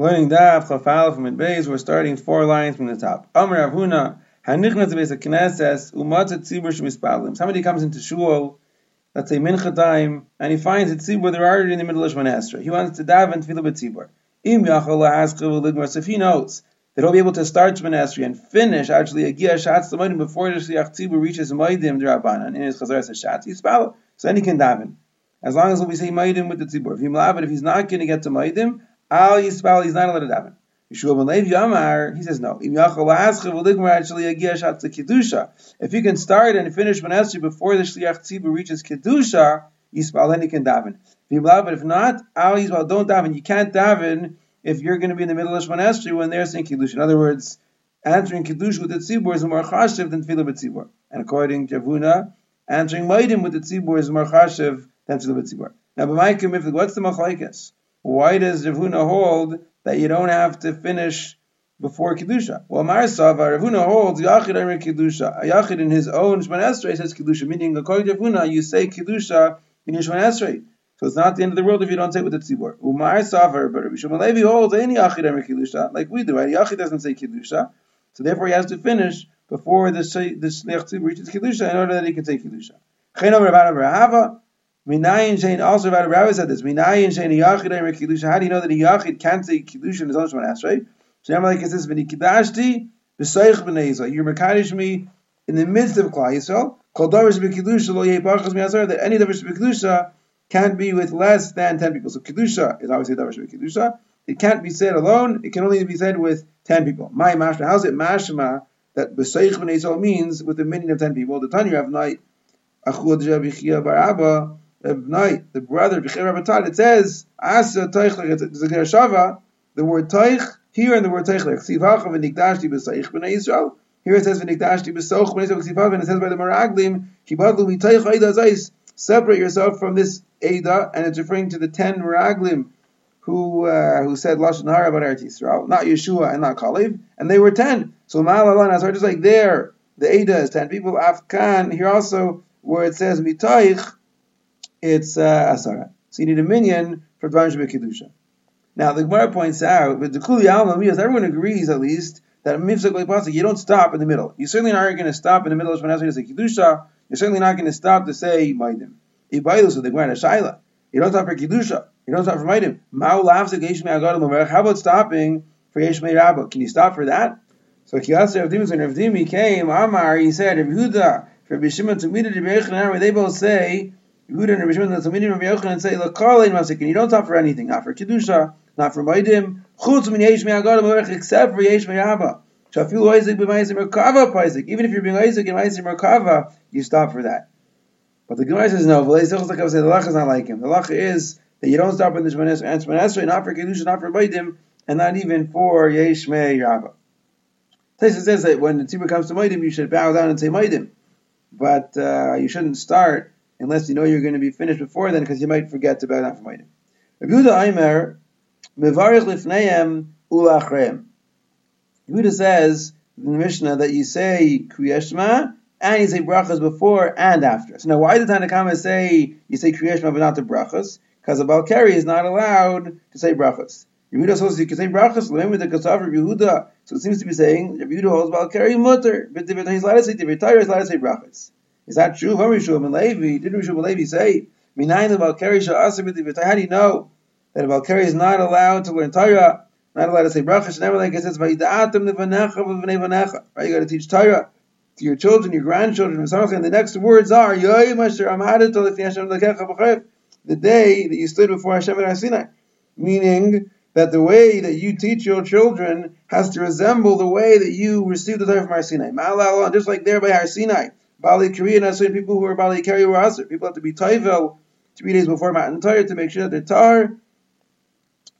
Learning Daf Chafal from Beis, we're starting four lines from the top. Amar Rav Huna, Hanichnas Beis Knesses, Umat Tzibur Shmispalim. Somebody comes into shul, let's say Mincha time, and he finds a tzibur they're already in the middle of Shemon He wants to daven tefillah b'tzibur. Im Yachol Ligmar. So if he knows that he'll be able to start Shemon and finish actually a Gia Shatz L'Moedim before the Shliach Tzibur reaches Moedim D'Rabbanan in his Chazar Shatz Yispal. So then he can daven. As long as we say Moedim with the tzibur. If he's not going to get to Moedim, Al Yisrael, he's not allowed to daven. Yehoshua ben Levi Yamar, he says no. If you can start and finish Manesri before the Shliach Tzibur reaches Kedusha, Yisrael, then he can daven. But if not, Al Yisrael, don't daven. You can't daven if you're going to be in the middle of Shmanesri when they're saying Kedusha. In other words, answering Kedusha with the Tzibur is more chashiv than Tefillah B'Tzibur. And according to Rav Huna, answering Maidim with the Tzibur is more chashiv than Tefillah B'Tzibur. Now, b'maykim, what's the machlaikas? Why does Rav Huna hold that you don't have to finish before Kedusha? Well, Marsava, Rav Huna holds Yachid Amir Kedusha. Yachid in his own Shman Esrei says Kedusha, meaning according to Rav Huna, you say Kedusha in your Shman Esrei. So it's not the end of the world if you don't say it with the tzibur. Umar Savar, but Rabbi Shimon Levi holds any Yachid Amir Kedusha, like we do, right? Yachid doesn't say Kedusha, so therefore he has to finish before the the Tzibur reaches Kedusha in order that he can say Kedusha. Chenom Minayin Shein also Rabbi Rabbi said this. Minayin Shein Yachid Eimer Kiddusha. How do you know that a Yachid can't say Kiddusha in his own Shemon Esrei? So like it says, "V'ni Kiddashti b'Seich b'Nei Yisrael." You're mekadosh me in the midst of Klal Yisrael. Kol davar shebekidusha lo yei bachas mi'asar. That any davar shebekidusha can't be with less than ten people. So kedusha is obviously davar shebekidusha. It can't be said alone. It can only be said with ten people. My mashma. How's it mashma that b'Seich b'Nei means with a meaning of ten people? The Tanya of night. Achud Jabichia Baraba night, the brother it says Asa Teichler. It's a Shava. The word Teich here and the word Teichler. Ksivacha v'nikdashti b'Seich b'nei Yisrael. Here it says v'nikdashti b'Soch b'nei Yisrael Ksivacha, and it says by the Meraglim Kibadlu v'Teich Eida Zais. Separate yourself from this Eida, and it's referring to the ten Meraglim who uh, who said lashon hara about Eretz Yisrael, not Yeshua and not Kalev, and they were ten. So Ma'alalan Azar, just like there, the Eida is ten people. Afkan here also where it says mitaych it's uh, asara. So you need a minion for Dvarim Kedusha. Now the Gemara points out, but the Kuli Alma everyone agrees at least that a mitzvah you don't stop in the middle. You certainly aren't going to stop in the middle of Shemana to say Kedusha. You're certainly not going to stop to say Maidim. Ibailus with the Gemara Shaila. You don't stop for Kedusha. You don't stop for Maidim. Ma'u laughs at How about stopping for Yeshmei Rabba? Can you stop for that? So Kiyasa Rav Dimi, when Rav came, Amar, he said, Rav Yehuda, for Bishimon Tumida, Rabbi they both say Yehuda and Rabbi Shimon and Talmidim Rabbi Yochanan say Lakalein Masikin. You don't for anything, not for kedusha, not for maidim. Chutz min yesh me'agadim except for yesh me'aba. Shafilu Isaac b'maisim merkava paisik. Even if you're being Isaac and maisim merkava, you stop for that. But the Gemara says no. V'lei zichus like I said, the lach is not like him. The lach is that you don't stop in the Shemanes and Shemanesrei, not for kedusha, not for maidim, and not even for yesh me'aba. Taisa says that when the tzibur comes to maidim, you should bow down and say maidim, but uh, you shouldn't start unless you know you're going to be finished before then, because you might forget to bow down for Moedim. Rabbi Yehuda Aimer, mevarich lifneim ulachreim. Yehuda says in the Mishnah that you say Kriyashma and you say brachas before and after. So now, why did Tanakama say you say Kriyashma but not the brachas? Because a Balkari is not allowed to say brachas. Yehuda says you can say brachas. Remember the Kasav Yehuda. So it seems to be saying Yehuda holds Balkari mutter, but he's allowed to say is allowed to say brachas. Is that true? How did Rishon Levi say? Minayin the Balkari Sha'asir How do you know that a Balkari is not allowed to learn Torah, not allowed to say brachas? Never like it says. Right? You got to teach Torah to your children, your grandchildren, and the next words are the day that you stood before Hashem at Sinai, meaning that the way that you teach your children has to resemble the way that you received the Torah from Har Sinai. Just like there by Har Sinai, Bali Korean has certain people who are Bali Kari or Aser. People have to be Taivel three days before Matan Torah to make sure that they're Tar.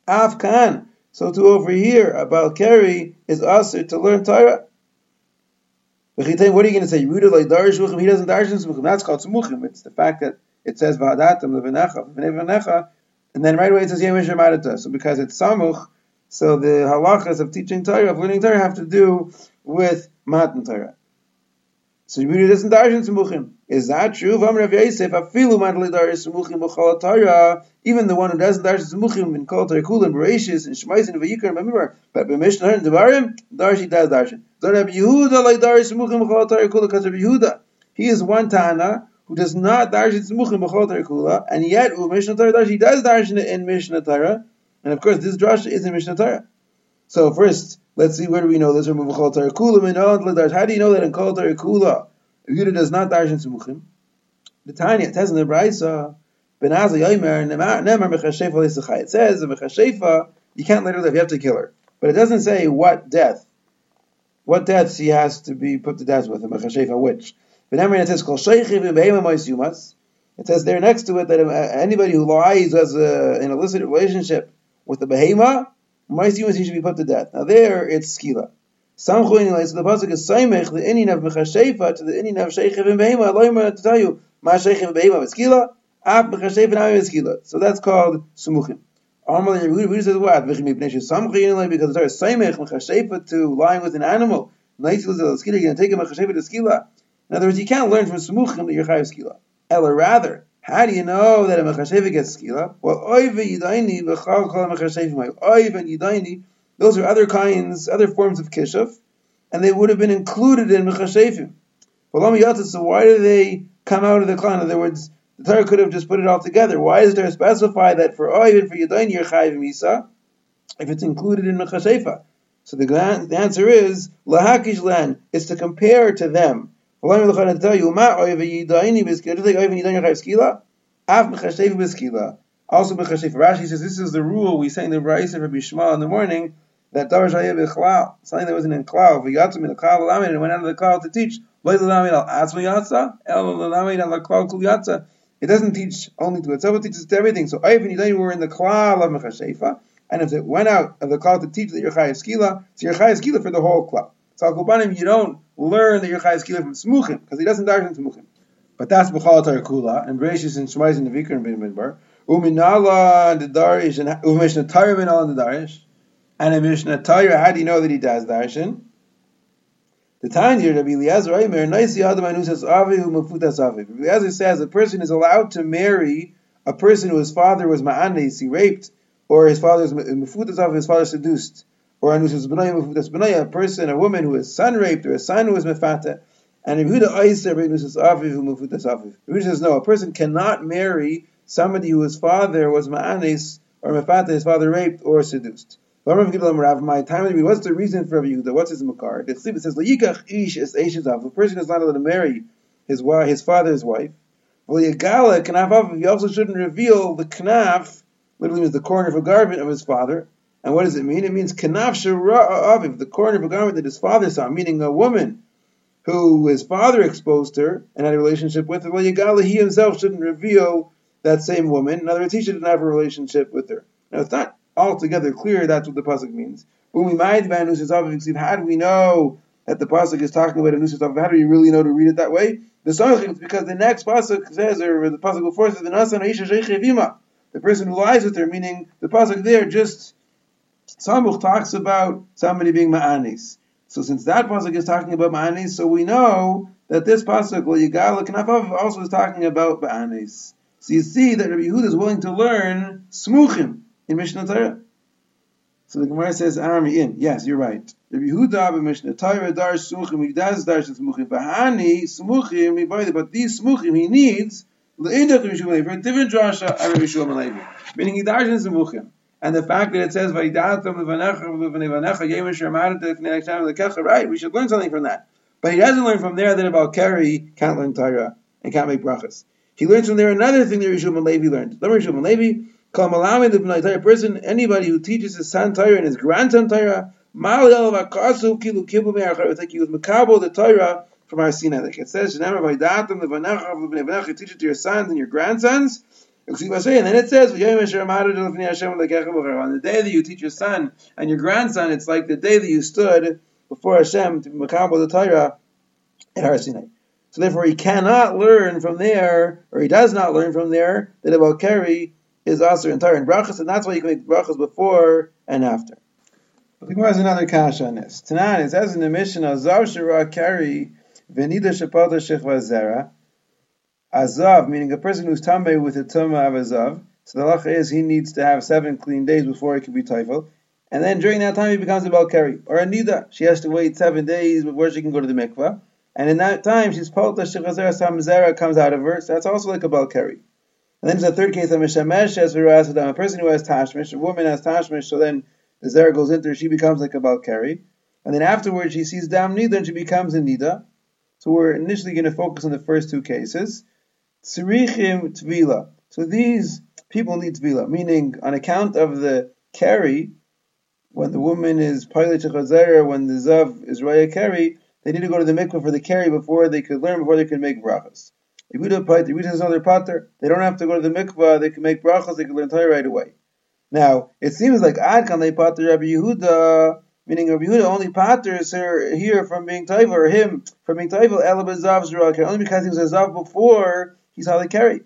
Afkan. So to over here, a Bal Kari is Aser to learn Torah. What are you going to say? Yehuda like Darish He doesn't Darish Smuchim. That's called Smuchim. It's the fact that it says Va'adatam Levenecha, and then right away it says Yemish Ramadata. So because it's Samuch, so the halachas of teaching Torah, of learning Torah, have to do with Matan Torah. So Yehuda doesn't darshan smuchim. Is that true? Vam Rav Yosef afilu mandali darshan smuchim b'chol Torah. Even the one who doesn't darshan smuchim in kol Torah kulim and shmaisin v'yikar remember, but b'mishnah and devarim darshi does darshan. So Rabbi Yehuda like darshan smuchim b'chol Torah kulim because Yehuda he is one Tana who does not darshan smuchim b'chol Torah kula, and yet who Mishnah Torah darshi does darshan in Mishnah Torah, and of course this drasha is in Mishnah Torah. So first, let's see where do we know this from b'chol Torah kula. How do you know that in kol kula? Yehuda does not darshan smuchim. The Tanya it says in the Brisa, Ben Yomer Nemar Mechashefa Lisachai. It says Mechashefa you can't let her live, you have to kill her. But it doesn't say what death. What death she has to be put to death with, a Mechashefa which. But it says Kol Yumas. It says there next to it that uh, anybody who lies has a, an illicit relationship with the behema, Mois Yumas he should be put to death. Now there it's skila. Some Samchu so the pasuk is Saimech the inin of Mechashefa to the inin of Sheichiv and Behema. Aloyma to tell you Ma Sheichiv and Behema Veskila, Af Mechashefa and Veskila. So that's called Sumuchim. Amal Yehuda says what? V'chim Ibnei Samchu because it's Saimech Mechashefa to lying with an animal. Nice was the skila. You're going to take a Mechashefa to skila. In other words, you can't learn from Sumuchim that you're Chayav skila. Ella rather. How do you know that a mechashev gets skila? Well, oive yidaini v'chal kol mechashev and yidaini those are other kinds, other forms of kishuf, and they would have been included in mechashefim. So why do they come out of the clan? In other words, the Torah could have just put it all together. Why is there specify that for oh, even for Yadain you're chayiv misa if it's included in mechashefa? So the, the answer is lahakish len is to compare to them. To tell you, also, Rashi says this is the rule we say in the Brayis of Rabbi Yishmael in the morning that Darash Hayeh B'Chlal, something that wasn't in Klal, V'yatzim in the Klal Lamed, and went out of the Klal to teach, It doesn't teach only to itself, it teaches to everything. So even you were in the Klal of Mechashefa, and if it went out of the Klal to teach that you're Chayav Skila, so you're Skila for the whole Klal. Al you don't learn that you're Chayav Skila from Smuchim, because he doesn't dash in Smuchim. But that's B'chal Kula, and Bereshis and Shemais and the Vikar and Bamidbar. Uminala and the Darish, and Umishna Tarim and all the Darish. And in Mishnah Torah, how do you know that he does darshan? The Tanya Rabbi Eliezer Aimer, Naisi Adam Anu says Avihu Mafutas Aviv. Rabbi Eliezer says a person is allowed to marry a person whose father was Ma'anes, he raped, or his father's Mafutas Aviv, his father seduced, or Benaya a person, a woman who is son raped, or a son who was Mefata. And Rabbi Huda Aiser, Rabbi says Avihu Mafutas Aviv. Rabbi says no, a person cannot marry somebody whose father was Ma'anes, or Mefata, his father raped, or seduced. My time what's the reason for Yehuda? What's his makar? The Chsiv says, "La'yikach ish es eshezav." A person is not allowed to marry his wife, his father's wife. Well, Yagala knaf He also shouldn't reveal the knaf, literally means the corner of a garment of his father. And what does it mean? It means knaf aviv, the corner of a garment that his father saw, meaning a woman who his father exposed her and had a relationship with. Her, well, Yagala, he himself shouldn't reveal that same woman. In other words, he shouldn't have a relationship with her. Now, it's not altogether clear that's what the pasuk means. When we by Anusasav, how do we know that the pasuk is talking about a Anusasav? How do you really know to read it that way? The Sarachim is because the next pasuk says, or the pasuk before says, the person who lies with her, meaning the pasuk there just Samuch talks about somebody being ma'anis. So since that pasuk is talking about ma'anis, so we know that this pasuk, Yigal Knafav, also is talking about ma'anis. So you see that Rabbi Yehuda is willing to learn smuchim in Mishnah Torah. So the Gemara says, Army in. Yes, you're right. Rabbi Yehuda in Mishnah Torah dar smuchim, he does dar smuchim. Bahani smuchim, he but these smuchim he needs for a different drasha of Rabbi Shmuel Meaning he dars in smuchim. And the fact that it says right? We should learn something from that. But he doesn't learn from there that about Keri can't learn Torah and can't make brachas. He learns from there another thing that Rishon Levi learned. Let Rishon Levi a person, anybody who teaches his son Torah and his grandson Torah, like he was makabo the Torah from Har Sinai. Like it says, teach it to your sons and your grandsons. And then it says, on the day that you teach your son and your grandson, it's like the day that you stood before Hashem to makabo the Torah at Har Sinai. So therefore, he cannot learn from there, or he does not learn from there, that about carry is also entire in brachas, and that's why you can make brachas before and after. But the Gemara has another kasha on this. Tanan, it says in the of Zav Shira Kari, Venida Shapata Shechva Zera. Azav, meaning a person who's tamei with a tumah of Azav. So the halacha is he needs to have seven clean days before he can be teifel. And then during that time he becomes a Balkari. Or a Nida. She has to wait seven days before she can go to the mikvah. And in that time she's Palta Shechazera Samzera comes out of her. So that's also like a Balkari. And then there's a third case of Mishamesh as a person who has Tashmish, a woman has Tashmish, so then the Zera goes into her, she becomes like a Balkari. And then afterwards she sees Dam Nida and she becomes a Nida. So we're initially going to focus on the first two cases. Tzrichim Tvila. So these people need Tvila, meaning on account of the carry, when the woman is Pilate Chazera, when the Zav is Raya carry, they need to go to the mikvah for the carry before they could learn, before they could make brachas. Yehuda Pait, Yehuda is another pater. They don't have to go to the mikvah, they can make brachas, they can learn Torah right away. Now, it seems like Ad can they pater Rabbi Yehuda, meaning Rabbi Yehuda only paters her here from being taiva, or him from being taiva, Elabazav Zerah, only because he was a Zav before he saw the carry.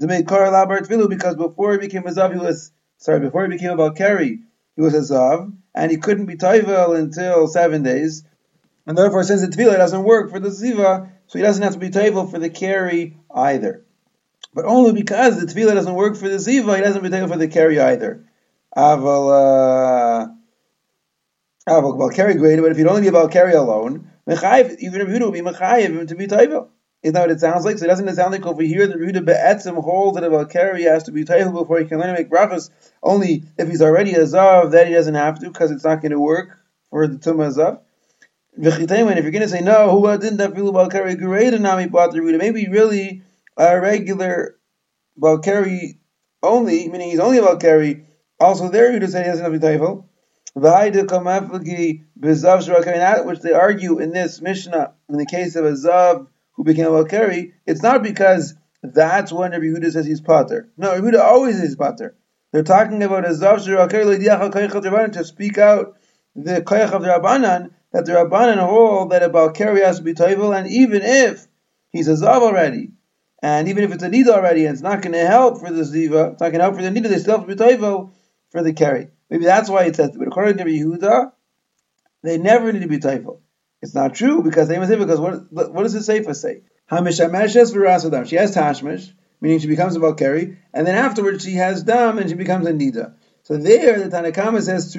To make Kar Labar Tvilu, because before he became a Zav, he was, sorry, before he became about carry, he was a Zav, and he couldn't be Taivel until seven days. And therefore, since the Tvilah doesn't work for the Ziva, so he doesn't have to be Taivel for the carry either. But only because the Tvilah doesn't work for the Ziva, he doesn't be taiva for the carry either. Aval, uh, Aval, Balkari greater, but if you'd only be Balkari alone, Mechayiv, even if would be Mechayiv to be taiva. Isn't that what it sounds like? So it doesn't sound like over here the Rehuda Be'etzim holds that a Balkari has to be taiva before he can learn to make brachas, only if he's already a Zav, that he doesn't have to, because it's not going to work for the Tumah Zav. If you're going to say no, who didn't have filu balkari greater nami bataruda? Maybe really a regular balkari only, meaning he's only a balkari. Also, there you say he doesn't have a taival. That which they argue in this Mishnah, in the case of a Zav who became a Balkari, it's not because that's when Rabbi Yehuda says he's Pater. No, Rabbi Yehuda always is Pater. They're talking about a Zav Rabbanan to speak out the Koyach of the Rabbanan, that the Rabbanan hold that a Balkari has to be Toivel, and even if he's a Zav already, and even if it's a Nida already, and it's not going to help for the Ziva, it's not going to help for the Nida, they still have to be Toivel for the carry. Maybe that's why it says, but according to Rabbi Yehuda, they never need to be Toivel. It's not true because they must say, because what, what does the Sefer say? Hamishameshes v'rasadam. She has Tashmish, meaning she becomes a Balkari, and then afterwards she has Dam and she becomes a Nida. So there, the Tanakama says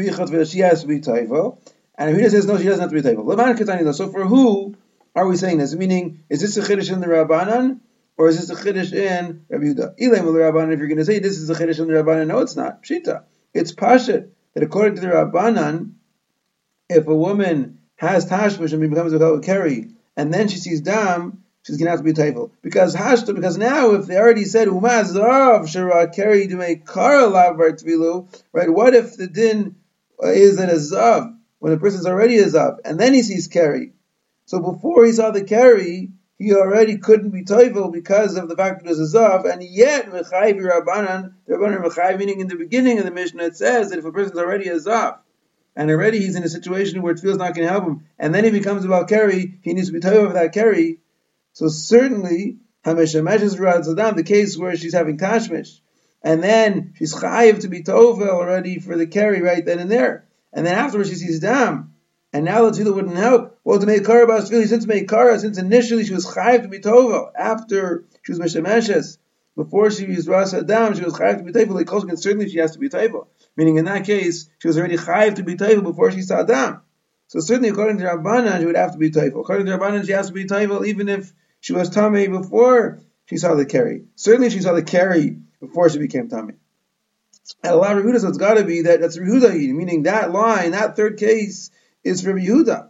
she has to be Toivel, and Yehuda says, no, she doesn't have to be Taiva. So for who are we saying this? Meaning, is this a Chiddush in the Rabbanan, or is this a Chiddush in Rabbi Yehuda? The Rabbanan, if you're going to say this is a Chiddush in the Rabbanan, no, it's not. Pshita. It's Pashat, that according to the Rabbanan, if a woman has Tashmish and becomes a Keri, and then she sees Dam, she's going to have to be Taifel. Because Hashta, because now if they already said Umazav Shara Keri to make Kara Lavar Tvilu, right, what if the din is that a Zav? when a person's already a zav, and then he sees carry. So before he saw the carry, he already couldn't be toivel because of the fact that it was a zav, and yet mechayiv rabbanan, the rabbanan meaning in the beginning of the Mishnah it says that if a person's already a zav, and already he's in a situation where it feels not going to help him, and then he becomes about carry, he needs to be toivel for that carry. So certainly, the case where she's having tashmish, and then she's chayiv to be tovel already for the carry right then and there and then afterwards she sees dam, and now the tefillah wouldn't help. Well, to make kara since make kara, since initially she was chayiv to be tova, after she was meshemeshes, before she was rasa dam, she was chayiv to be teva. Like certainly she has to be teva. Meaning in that case, she was already chayiv to be teva before she saw dam. So certainly according to Rabbanan, she would have to be teva. According to Rabbanan, she has to be teva even if she was tummy before she saw the carry. Certainly she saw the carry before she became tummy. And a lot of Rehuda, so it's got to be that that's Rehuda, meaning that line, that third case is for Yehuda.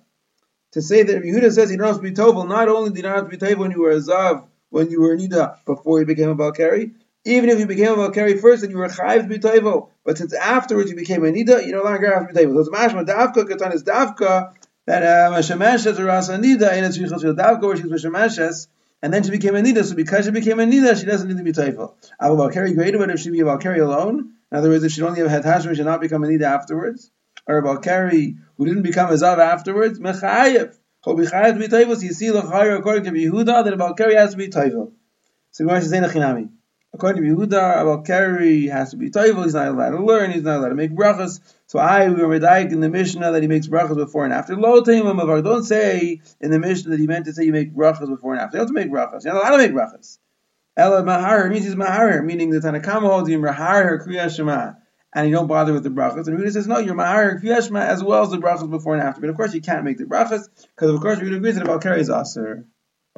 To say that Yehuda says you don't have to be Tovel, not only do you not have to be Tovel when you were a Zav, when you were a Nida, before you became a Balkari, even if you became a Balkari first and you were Chayiv Tovel, but since afterwards you became a Nida, you no longer have to be Tovel. So it's Mashma Davka, Katan is Davka, that uh, Mashemeshes or Rasa Nida, and it's Yichot Davka, where she's Mashemeshes, and then she became a Nida, so because she became a Nida, she doesn't need to be Tovel. Abu Balkari greater, but if she be a Balkari alone, in other words, if she only have had Hashim, she should not become a Nida afterwards. Or a Kari, who didn't become a Zav afterwards, Mechayev. He'll be Chayev to be Taivel. So you see, Lachayr, according to Yehuda, that about Kari has to be Taivel. So Gemara says, Nechinami. According to Yehuda, about Keri has to be toivel. He's not allowed to learn. He's not allowed to make brachas. So I we were medayik in the Mishnah that he makes brachas before and after. Lo teimim Don't say in the Mishnah that he meant to say you make brachas before and after. You don't have to make brachas. You're not allowed to make brachas. Ela mahar means he's mahar, meaning the Tanakama holds you mahar kriya shema, and you don't bother with the brachas. And Yehuda says no, you're mahar kriya shema as well as the brachas before and after. But of course you can't make the brachas because of course Yehuda agrees that about is aser.